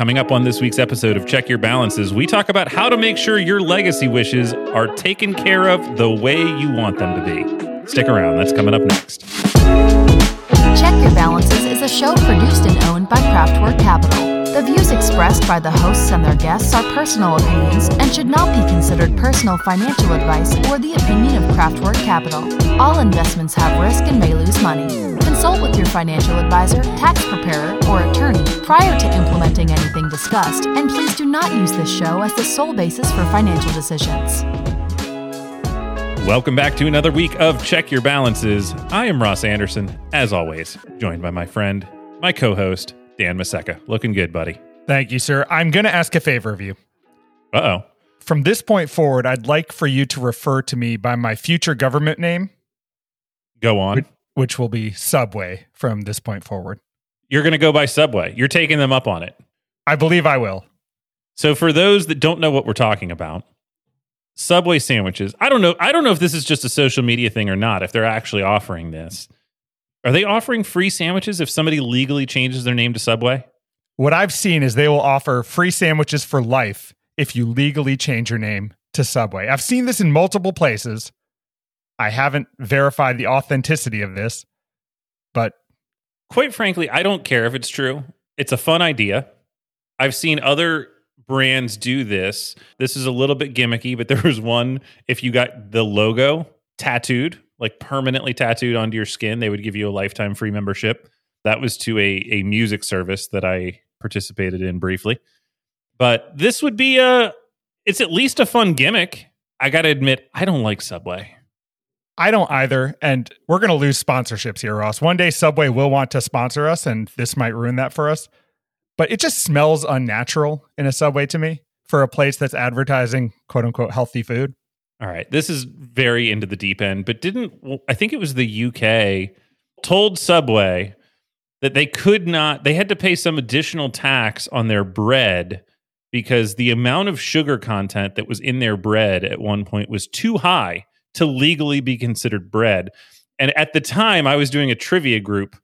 Coming up on this week's episode of Check Your Balances, we talk about how to make sure your legacy wishes are taken care of the way you want them to be. Stick around, that's coming up next. Check Your Balances is a show produced and owned by Craftwork Capital. The views expressed by the hosts and their guests are personal opinions and should not be considered personal financial advice or the opinion of Craftwork Capital. All investments have risk and may lose money. Consult with your financial advisor, tax preparer, or attorney prior to implementing anything discussed, and please do not use this show as the sole basis for financial decisions. Welcome back to another week of Check Your Balances. I am Ross Anderson, as always, joined by my friend, my co host, Dan Maseka. Looking good, buddy. Thank you, sir. I'm going to ask a favor of you. Uh oh. From this point forward, I'd like for you to refer to me by my future government name. Go on. Which will be Subway from this point forward. You're going to go by Subway. You're taking them up on it. I believe I will. So, for those that don't know what we're talking about, Subway sandwiches. I don't know. I don't know if this is just a social media thing or not. If they're actually offering this, are they offering free sandwiches if somebody legally changes their name to Subway? What I've seen is they will offer free sandwiches for life if you legally change your name to Subway. I've seen this in multiple places. I haven't verified the authenticity of this, but quite frankly, I don't care if it's true. It's a fun idea. I've seen other brands do this. This is a little bit gimmicky, but there was one if you got the logo tattooed like permanently tattooed onto your skin, they would give you a lifetime free membership. That was to a, a music service that I participated in briefly. But this would be a, it's at least a fun gimmick. I got to admit, I don't like Subway. I don't either. And we're going to lose sponsorships here, Ross. One day Subway will want to sponsor us, and this might ruin that for us. But it just smells unnatural in a Subway to me for a place that's advertising quote unquote healthy food. All right. This is very into the deep end, but didn't I think it was the UK told Subway that they could not they had to pay some additional tax on their bread because the amount of sugar content that was in their bread at one point was too high to legally be considered bread. And at the time I was doing a trivia group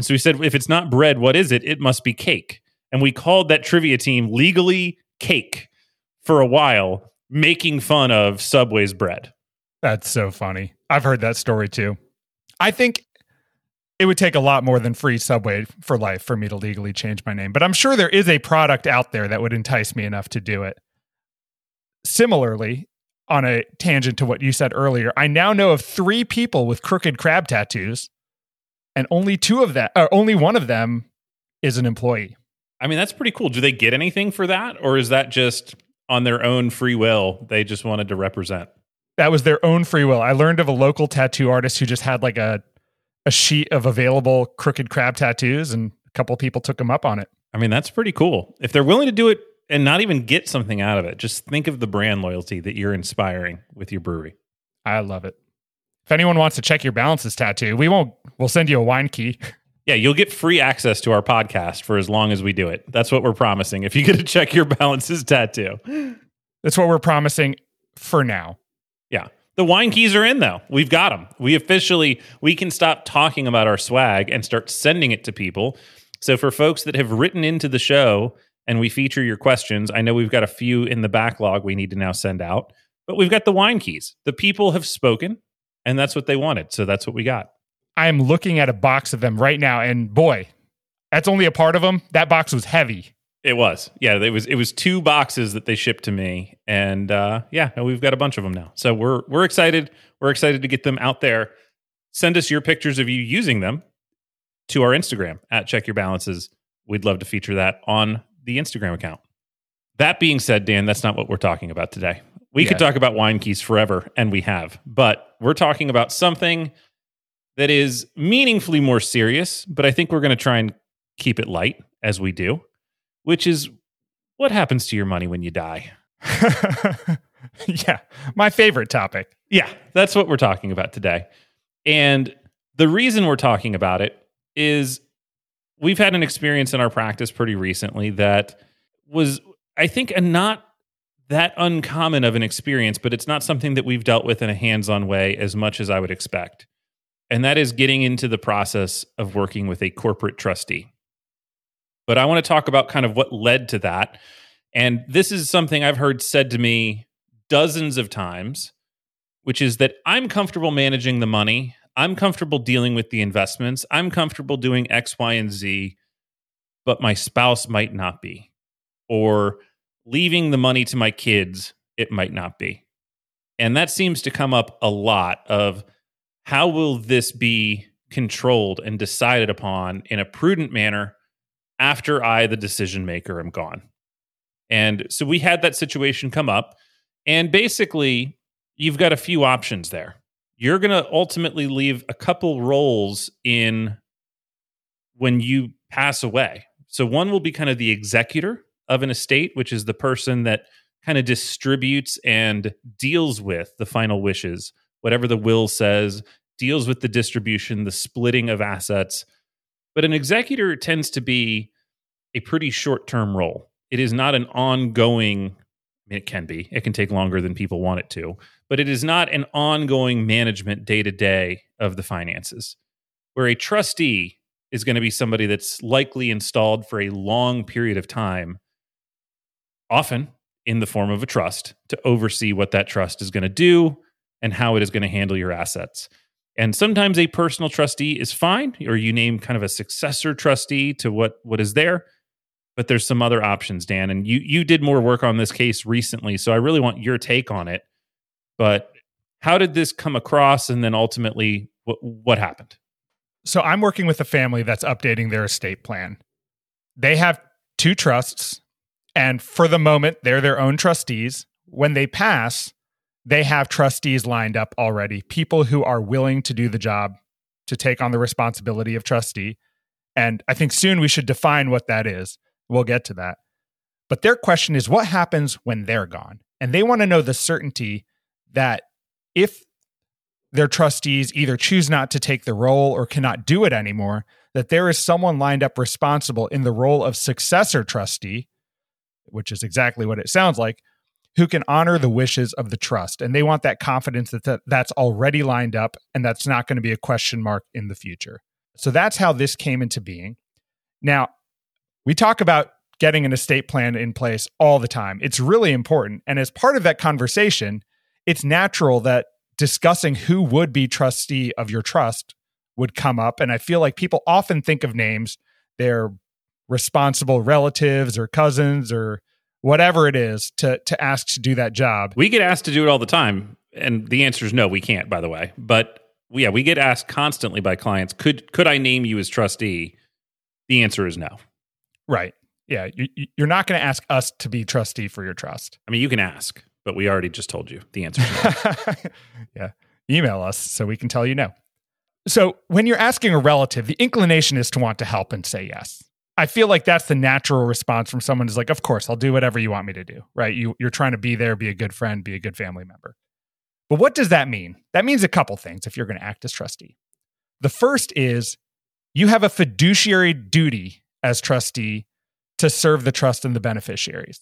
and so we said if it's not bread, what is it? It must be cake. And we called that trivia team legally cake for a while making fun of Subway's bread. That's so funny. I've heard that story too. I think it would take a lot more than free Subway for life for me to legally change my name, but I'm sure there is a product out there that would entice me enough to do it. Similarly, on a tangent to what you said earlier, I now know of three people with crooked crab tattoos, and only two of that, or only one of them, is an employee. I mean, that's pretty cool. Do they get anything for that, or is that just on their own free will. They just wanted to represent. That was their own free will. I learned of a local tattoo artist who just had like a a sheet of available crooked crab tattoos, and a couple people took him up on it. I mean, that's pretty cool. If they're willing to do it and not even get something out of it, just think of the brand loyalty that you're inspiring with your brewery. I love it. If anyone wants to check your balances tattoo, we won't. We'll send you a wine key. Yeah, you'll get free access to our podcast for as long as we do it. That's what we're promising. If you get to check your balances tattoo, that's what we're promising for now. Yeah. The wine keys are in though. We've got them. We officially we can stop talking about our swag and start sending it to people. So for folks that have written into the show and we feature your questions, I know we've got a few in the backlog we need to now send out, but we've got the wine keys. The people have spoken and that's what they wanted. So that's what we got. I am looking at a box of them right now, and boy, that's only a part of them. That box was heavy. It was, yeah. It was. It was two boxes that they shipped to me, and uh, yeah, we've got a bunch of them now. So we're we're excited. We're excited to get them out there. Send us your pictures of you using them to our Instagram at Check Your Balances. We'd love to feature that on the Instagram account. That being said, Dan, that's not what we're talking about today. We yeah. could talk about wine keys forever, and we have, but we're talking about something that is meaningfully more serious, but I think we're going to try and keep it light as we do, which is what happens to your money when you die? yeah, my favorite topic. Yeah, that's what we're talking about today. And the reason we're talking about it is we've had an experience in our practice pretty recently that was, I think, a not that uncommon of an experience, but it's not something that we've dealt with in a hands on way as much as I would expect and that is getting into the process of working with a corporate trustee. But I want to talk about kind of what led to that. And this is something I've heard said to me dozens of times, which is that I'm comfortable managing the money. I'm comfortable dealing with the investments. I'm comfortable doing X, Y, and Z, but my spouse might not be. Or leaving the money to my kids, it might not be. And that seems to come up a lot of how will this be controlled and decided upon in a prudent manner after I, the decision maker, am gone. And so we had that situation come up. And basically, you've got a few options there. You're going to ultimately leave a couple roles in when you pass away. So one will be kind of the executor of an estate, which is the person that kind of distributes and deals with the final wishes, whatever the will says, deals with the distribution, the splitting of assets. But an executor tends to be a pretty short term role. It is not an ongoing, it can be, it can take longer than people want it to, but it is not an ongoing management day to day of the finances. Where a trustee is going to be somebody that's likely installed for a long period of time, often in the form of a trust to oversee what that trust is going to do and how it is going to handle your assets. And sometimes a personal trustee is fine, or you name kind of a successor trustee to what what is there. But there's some other options, Dan. And you you did more work on this case recently, so I really want your take on it. But how did this come across, and then ultimately, what what happened? So I'm working with a family that's updating their estate plan. They have two trusts, and for the moment, they're their own trustees. When they pass, they have trustees lined up already, people who are willing to do the job to take on the responsibility of trustee. And I think soon we should define what that is. We'll get to that. But their question is what happens when they're gone? And they want to know the certainty that if their trustees either choose not to take the role or cannot do it anymore, that there is someone lined up responsible in the role of successor trustee, which is exactly what it sounds like, who can honor the wishes of the trust. And they want that confidence that, that that's already lined up and that's not going to be a question mark in the future. So that's how this came into being. Now, we talk about getting an estate plan in place all the time. It's really important. And as part of that conversation, it's natural that discussing who would be trustee of your trust would come up. And I feel like people often think of names, their responsible relatives or cousins or whatever it is to to ask to do that job. We get asked to do it all the time, and the answer is no, we can't. By the way, but yeah, we get asked constantly by clients. Could could I name you as trustee? The answer is no. Right. Yeah, you, you're not going to ask us to be trustee for your trust. I mean, you can ask, but we already just told you the answer. Yeah, email us so we can tell you no. So when you're asking a relative, the inclination is to want to help and say yes. I feel like that's the natural response from someone who's like, of course, I'll do whatever you want me to do, right? You, you're trying to be there, be a good friend, be a good family member. But what does that mean? That means a couple things if you're going to act as trustee. The first is you have a fiduciary duty as trustee to serve the trust and the beneficiaries.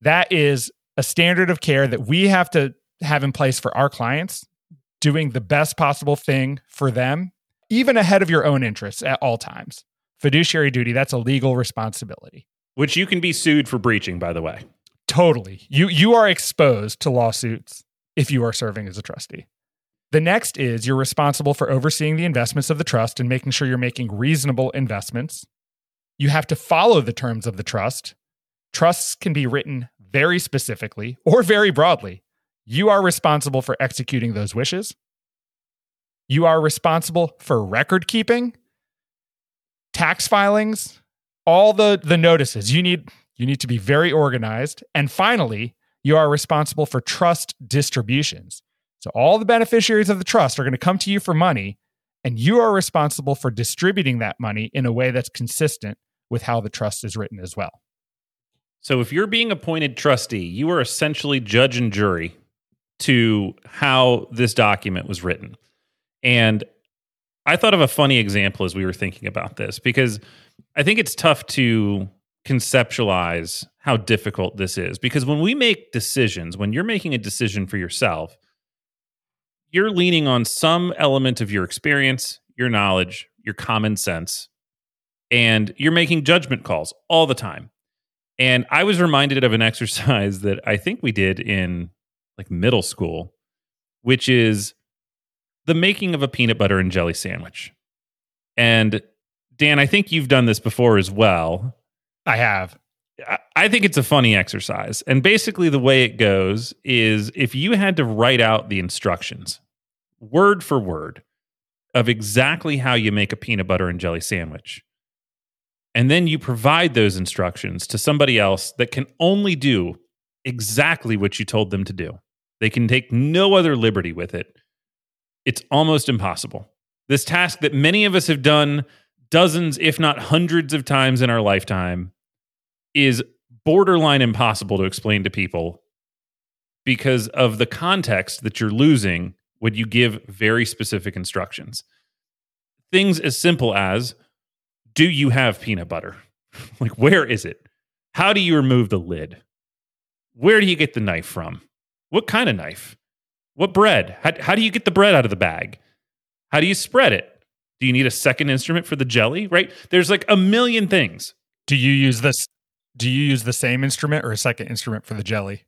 That is a standard of care that we have to have in place for our clients, doing the best possible thing for them, even ahead of your own interests at all times. Fiduciary duty that's a legal responsibility. Which you can be sued for breaching by the way. Totally. You you are exposed to lawsuits if you are serving as a trustee. The next is you're responsible for overseeing the investments of the trust and making sure you're making reasonable investments. You have to follow the terms of the trust. Trusts can be written very specifically or very broadly you are responsible for executing those wishes you are responsible for record keeping tax filings, all the the notices. You need you need to be very organized. And finally, you are responsible for trust distributions. So all the beneficiaries of the trust are going to come to you for money and you are responsible for distributing that money in a way that's consistent with how the trust is written as well. So if you're being appointed trustee, you are essentially judge and jury to how this document was written. And I thought of a funny example as we were thinking about this because I think it's tough to conceptualize how difficult this is because when we make decisions, when you're making a decision for yourself, you're leaning on some element of your experience, your knowledge, your common sense and you're making judgment calls all the time. And I was reminded of an exercise that I think we did in like middle school, which is the making of a peanut butter and jelly sandwich. And Dan, I think you've done this before as well. I have. I think it's a funny exercise. And basically, the way it goes is if you had to write out the instructions, word for word, of exactly how you make a peanut butter and jelly sandwich, and then you provide those instructions to somebody else that can only do exactly what you told them to do, they can take no other liberty with it. It's almost impossible. This task that many of us have done dozens, if not hundreds of times in our lifetime is borderline impossible to explain to people because of the context that you're losing when you give very specific instructions. Things as simple as do you have peanut butter? like, where is it? How do you remove the lid? Where do you get the knife from? What kind of knife? What bread? How, how do you get the bread out of the bag? How do you spread it? Do you need a second instrument for the jelly? Right? There's like a million things. Do you use this do you use the same instrument or a second instrument for the jelly?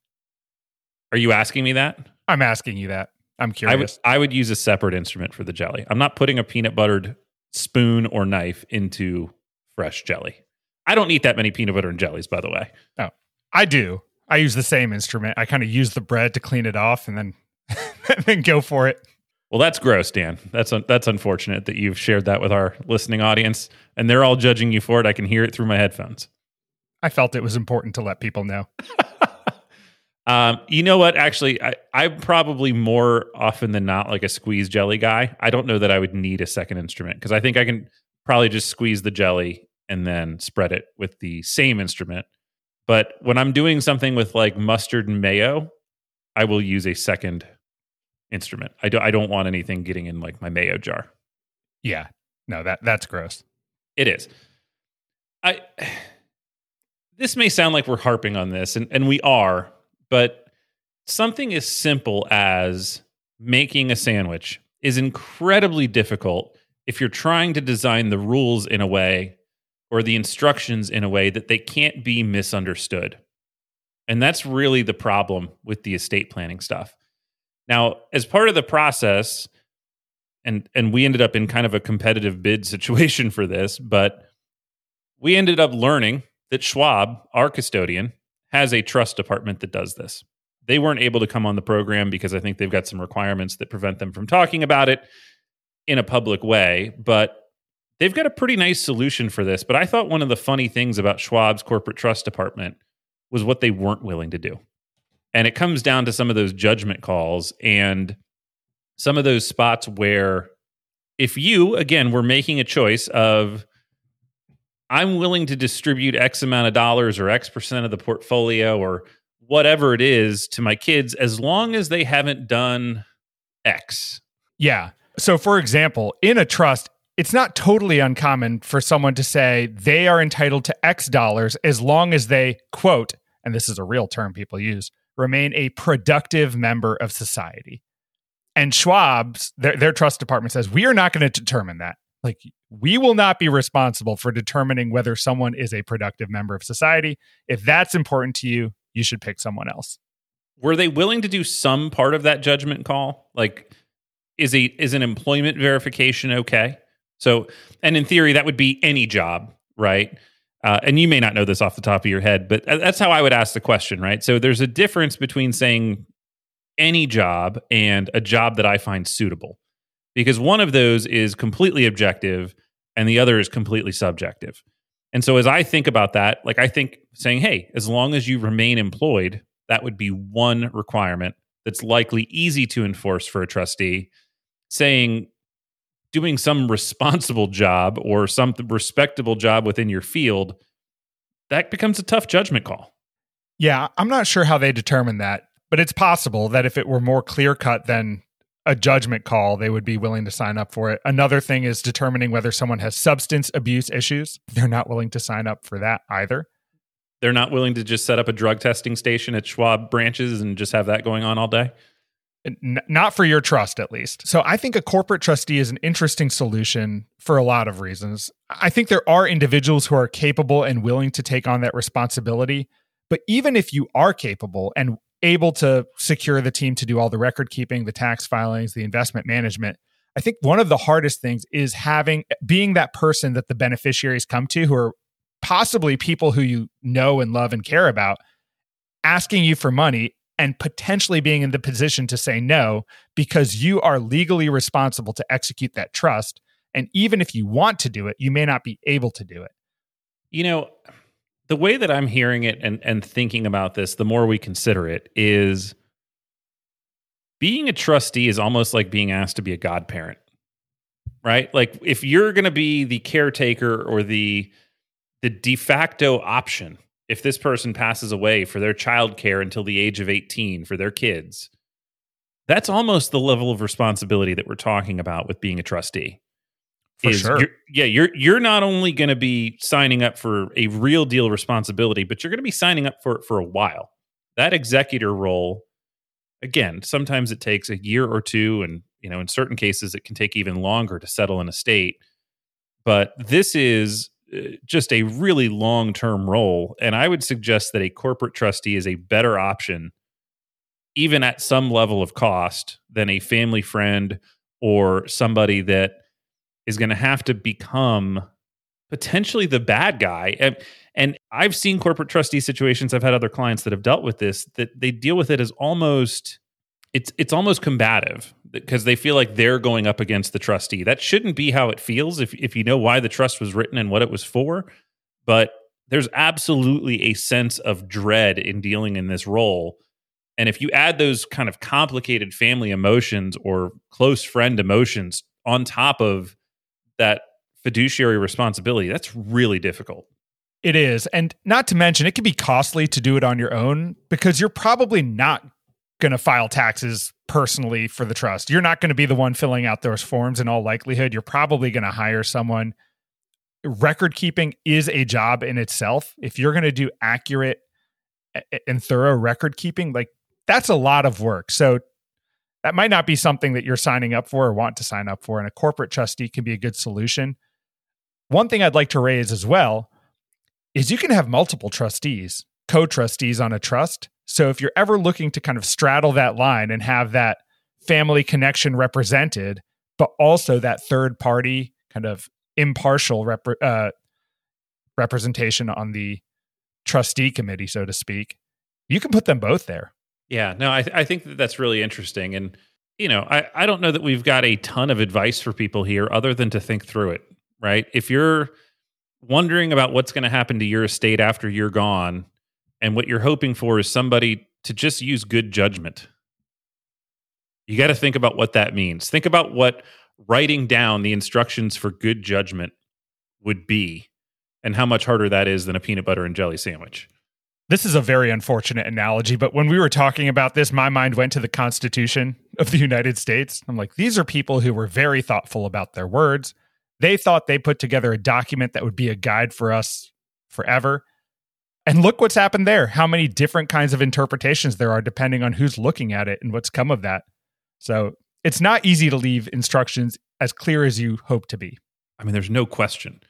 Are you asking me that? I'm asking you that. I'm curious. I would, I would use a separate instrument for the jelly. I'm not putting a peanut buttered spoon or knife into fresh jelly. I don't eat that many peanut butter and jellies, by the way. Oh, I do. I use the same instrument. I kind of use the bread to clean it off and then and then go for it. Well, that's gross, Dan. That's un- that's unfortunate that you've shared that with our listening audience, and they're all judging you for it. I can hear it through my headphones. I felt it was important to let people know. um, you know what? Actually, I, I'm probably more often than not like a squeeze jelly guy. I don't know that I would need a second instrument because I think I can probably just squeeze the jelly and then spread it with the same instrument. But when I'm doing something with like mustard and mayo, I will use a second instrument. I, do, I don't want anything getting in like my mayo jar. Yeah. No, that that's gross. It is. I this may sound like we're harping on this, and, and we are, but something as simple as making a sandwich is incredibly difficult if you're trying to design the rules in a way or the instructions in a way that they can't be misunderstood. And that's really the problem with the estate planning stuff. Now, as part of the process, and and we ended up in kind of a competitive bid situation for this, but we ended up learning that Schwab, our custodian, has a trust department that does this. They weren't able to come on the program because I think they've got some requirements that prevent them from talking about it in a public way, but they've got a pretty nice solution for this. But I thought one of the funny things about Schwab's corporate trust department was what they weren't willing to do. And it comes down to some of those judgment calls and some of those spots where if you, again, were making a choice of I'm willing to distribute X amount of dollars or X percent of the portfolio or whatever it is to my kids as long as they haven't done X. Yeah. So, for example, in a trust, it's not totally uncommon for someone to say they are entitled to X dollars as long as they, quote, and this is a real term people use, remain a productive member of society. And Schwab's, their, their trust department says, we are not going to determine that. Like, we will not be responsible for determining whether someone is a productive member of society. If that's important to you, you should pick someone else. Were they willing to do some part of that judgment call? Like, is a is an employment verification okay? So, and in theory, that would be any job, right? Uh, and you may not know this off the top of your head, but that's how I would ask the question, right? So, there's a difference between saying any job and a job that I find suitable because one of those is completely objective and the other is completely subjective. And so as I think about that, like I think saying, hey, as long as you remain employed, that would be one requirement that's likely easy to enforce for a trustee. Saying doing some responsible job or some respectable job within your field, that becomes a tough judgment call. Yeah, I'm not sure how they determine that, but it's possible that if it were more clear cut, then a judgment call, they would be willing to sign up for it. Another thing is determining whether someone has substance abuse issues. They're not willing to sign up for that either. They're not willing to just set up a drug testing station at Schwab branches and just have that going on all day. N- not for your trust, at least. So I think a corporate trustee is an interesting solution for a lot of reasons. I think there are individuals who are capable and willing to take on that responsibility. But even if you are capable and able to secure the team to do all the record keeping, the tax filings, the investment management, I think one of the hardest things is having being that person that the beneficiaries come to who are possibly people who you know and love and care about asking you for money and potentially being in the position to say no because you are legally responsible to execute that trust. And even if you want to do it you may not be able to do it. You know the way that i'm hearing it and and thinking about this the more we consider it is being a trustee is almost like being asked to be a godparent, right? Like if you're going to be the caretaker or the the de facto option if this person passes away for their child care until the age of 18 for their kids, that's almost the level of responsibility that we're talking about with being a trustee. For sure. You're, yeah, you're you're not only going to be signing up for a real deal responsibility, but you're going to be signing up for it for a while. That executor role again, sometimes it takes a year or two, and you know, in certain cases, it can take even longer to settle an estate. But this is uh, just a really long term role, and I would suggest that a corporate trustee is a better option, even at some level of cost, than a family friend or somebody that is going to have to become potentially the bad guy. And, and I've seen corporate trustee situations. I've had other clients that have dealt with this that they deal with it as almost it's it's almost combative because they feel like they're going up against the trustee. That shouldn't be how it feels if if you know why the trust was written and what it was for. But there's absolutely a sense of dread in dealing in this role. And if you add those kind of complicated family emotions or close friend emotions on top of that fiduciary responsibility, that's really difficult. It is. And not to mention, it can be costly to do it on your own because you're probably not going to file taxes personally for the trust. You're not going to be the one filling out those forms in all likelihood. You're probably going to hire someone. Record keeping is a job in itself. If you're going to do accurate and thorough record keeping, like that's a lot of work. So that might not be something that you're signing up for or want to sign up for. And a corporate trustee can be a good solution. One thing I'd like to raise as well is you can have multiple trustees, co trustees on a trust. So if you're ever looking to kind of straddle that line and have that family connection represented, but also that third party kind of impartial rep- uh, representation on the trustee committee, so to speak, you can put them both there. Yeah, no, I, th- I think that that's really interesting. And, you know, I, I don't know that we've got a ton of advice for people here other than to think through it right? If you're wondering about what's going to happen to your estate after you're gone, and what you're hoping for is somebody to just use good judgment, you got to think about what that means. Think about what writing down the instructions for good judgment would be and how much harder that is than a peanut butter and jelly sandwich. This is a very unfortunate analogy, but when we were talking about this, my mind went to the Constitution of the United States. I'm like, these are people who were very thoughtful about their words. They thought they put together a document that would be a guide for us forever. And look what's happened there. How many different kinds of interpretations there are depending on who's looking at it and what's come of that. So it's not easy to leave instructions as clear as you hope to be. I mean, there's no question.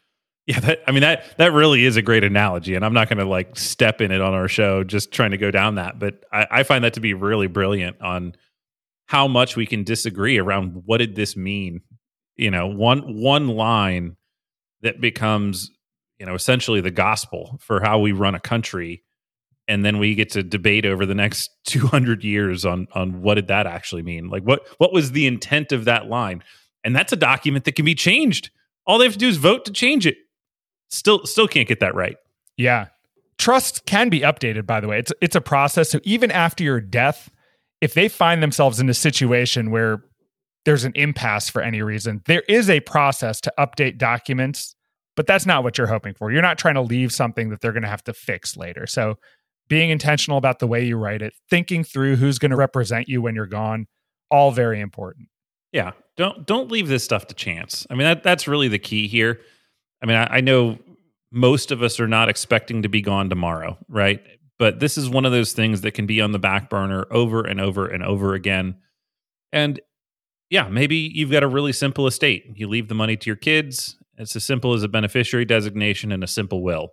Yeah, that, I mean that that really is a great analogy, and I'm not going to like step in it on our show, just trying to go down that. But I, I find that to be really brilliant on how much we can disagree around what did this mean? You know one one line that becomes you know essentially the gospel for how we run a country and then we get to debate over the next 200 years on on what did that actually mean? Like what what was the intent of that line? And that's a document that can be changed. All they have to do is vote to change it still still can't get that right yeah trust can be updated by the way it's it's a process so even after your death if they find themselves in a situation where there's an impasse for any reason, there is a process to update documents, but that's not what you're hoping for. You're not trying to leave something that they're going to have to fix later. So, being intentional about the way you write it, thinking through who's going to represent you when you're gone, all very important. Yeah, don't don't leave this stuff to chance. I mean, that that's really the key here. I mean, I, I know most of us are not expecting to be gone tomorrow, right? But this is one of those things that can be on the back burner over and over and over again And yeah, maybe you've got a really simple estate. You leave the money to your kids. It's as simple as a beneficiary designation and a simple will.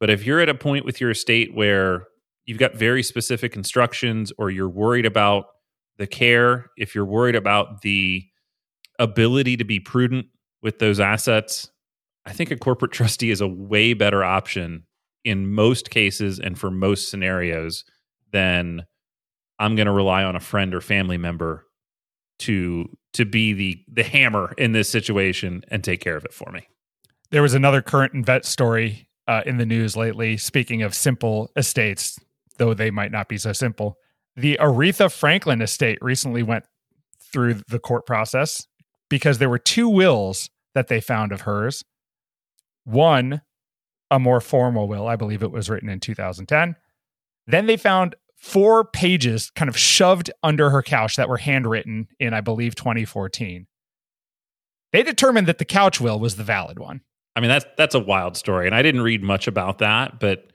But if you're at a point with your estate where you've got very specific instructions or you're worried about the care, if you're worried about the ability to be prudent with those assets, I think a corporate trustee is a way better option in most cases and for most scenarios than I'm going to rely on a friend or family member to to be the the hammer in this situation and take care of it for me. There was another current vet story uh, in the news lately. Speaking of simple estates, though they might not be so simple, the Aretha Franklin estate recently went through the court process because there were two wills that they found of hers. One, a more formal will, I believe it was written in 2010. Then they found four pages kind of shoved under her couch that were handwritten in, I believe, 2014. They determined that the couch will was the valid one. I mean, that's that's a wild story, and I didn't read much about that, but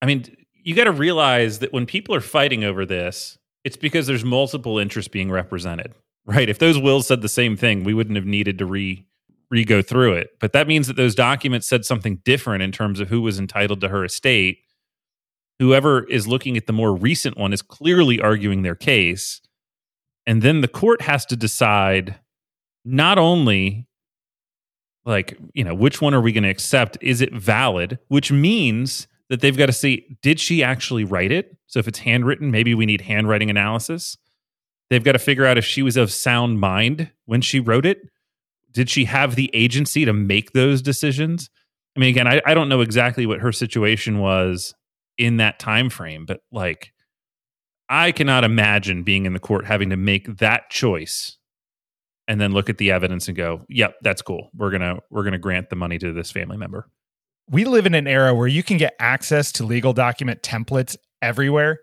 I mean, you got to realize that when people are fighting over this, it's because there's multiple interests being represented, right? If those wills said the same thing, we wouldn't have needed to re re go through it. But that means that those documents said something different in terms of who was entitled to her estate. Whoever is looking at the more recent one is clearly arguing their case, and then the court has to decide not only like you know which one are we going to accept? Is it valid? Which means that they've got to see did she actually write it? So if it's handwritten maybe we need handwriting analysis. They've got to figure out if she was of sound mind when she wrote it did she have the agency to make those decisions i mean again i, I don't know exactly what her situation was in that time frame but like i cannot imagine being in the court having to make that choice and then look at the evidence and go, "Yep, that's cool. We're going to we're going to grant the money to this family member." We live in an era where you can get access to legal document templates everywhere,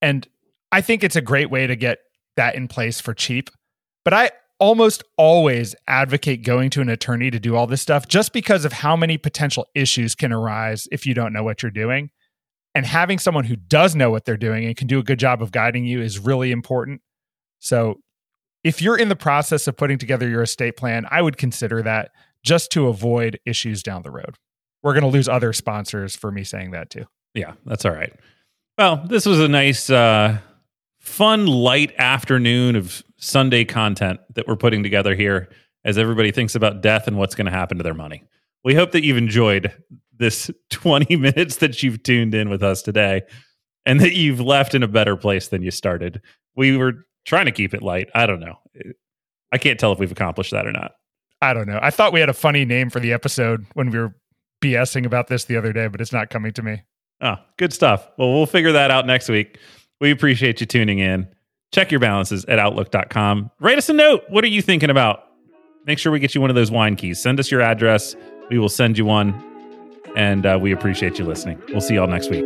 and I think it's a great way to get that in place for cheap. But I almost always advocate going to an attorney to do all this stuff just because of how many potential issues can arise if you don't know what you're doing. And having someone who does know what they're doing and can do a good job of guiding you is really important. So if you're in the process of putting together your estate plan, I would consider that just to avoid issues down the road. We're going to lose other sponsors for me saying that too. Yeah, that's all right. Well, this was a nice, uh, fun, light afternoon of Sunday content that we're putting together here as everybody thinks about death and what's going to happen to their money. We hope that you've enjoyed this 20 minutes that you've tuned in with us today and that you've left in a better place than you started. We were trying to keep it light. I don't know. I can't tell if we've accomplished that or not. I don't know. I thought we had a funny name for the episode when we were BSing about this the other day, but it's not coming to me. Oh, good stuff. Well, we'll figure that out next week. We appreciate you tuning in. Check your balances at outlook.com. Write us a note. What are you thinking about? Make sure we get you one of those wine keys. Send us your address. We will send you one. And uh, we appreciate you listening. We'll see y'all next week.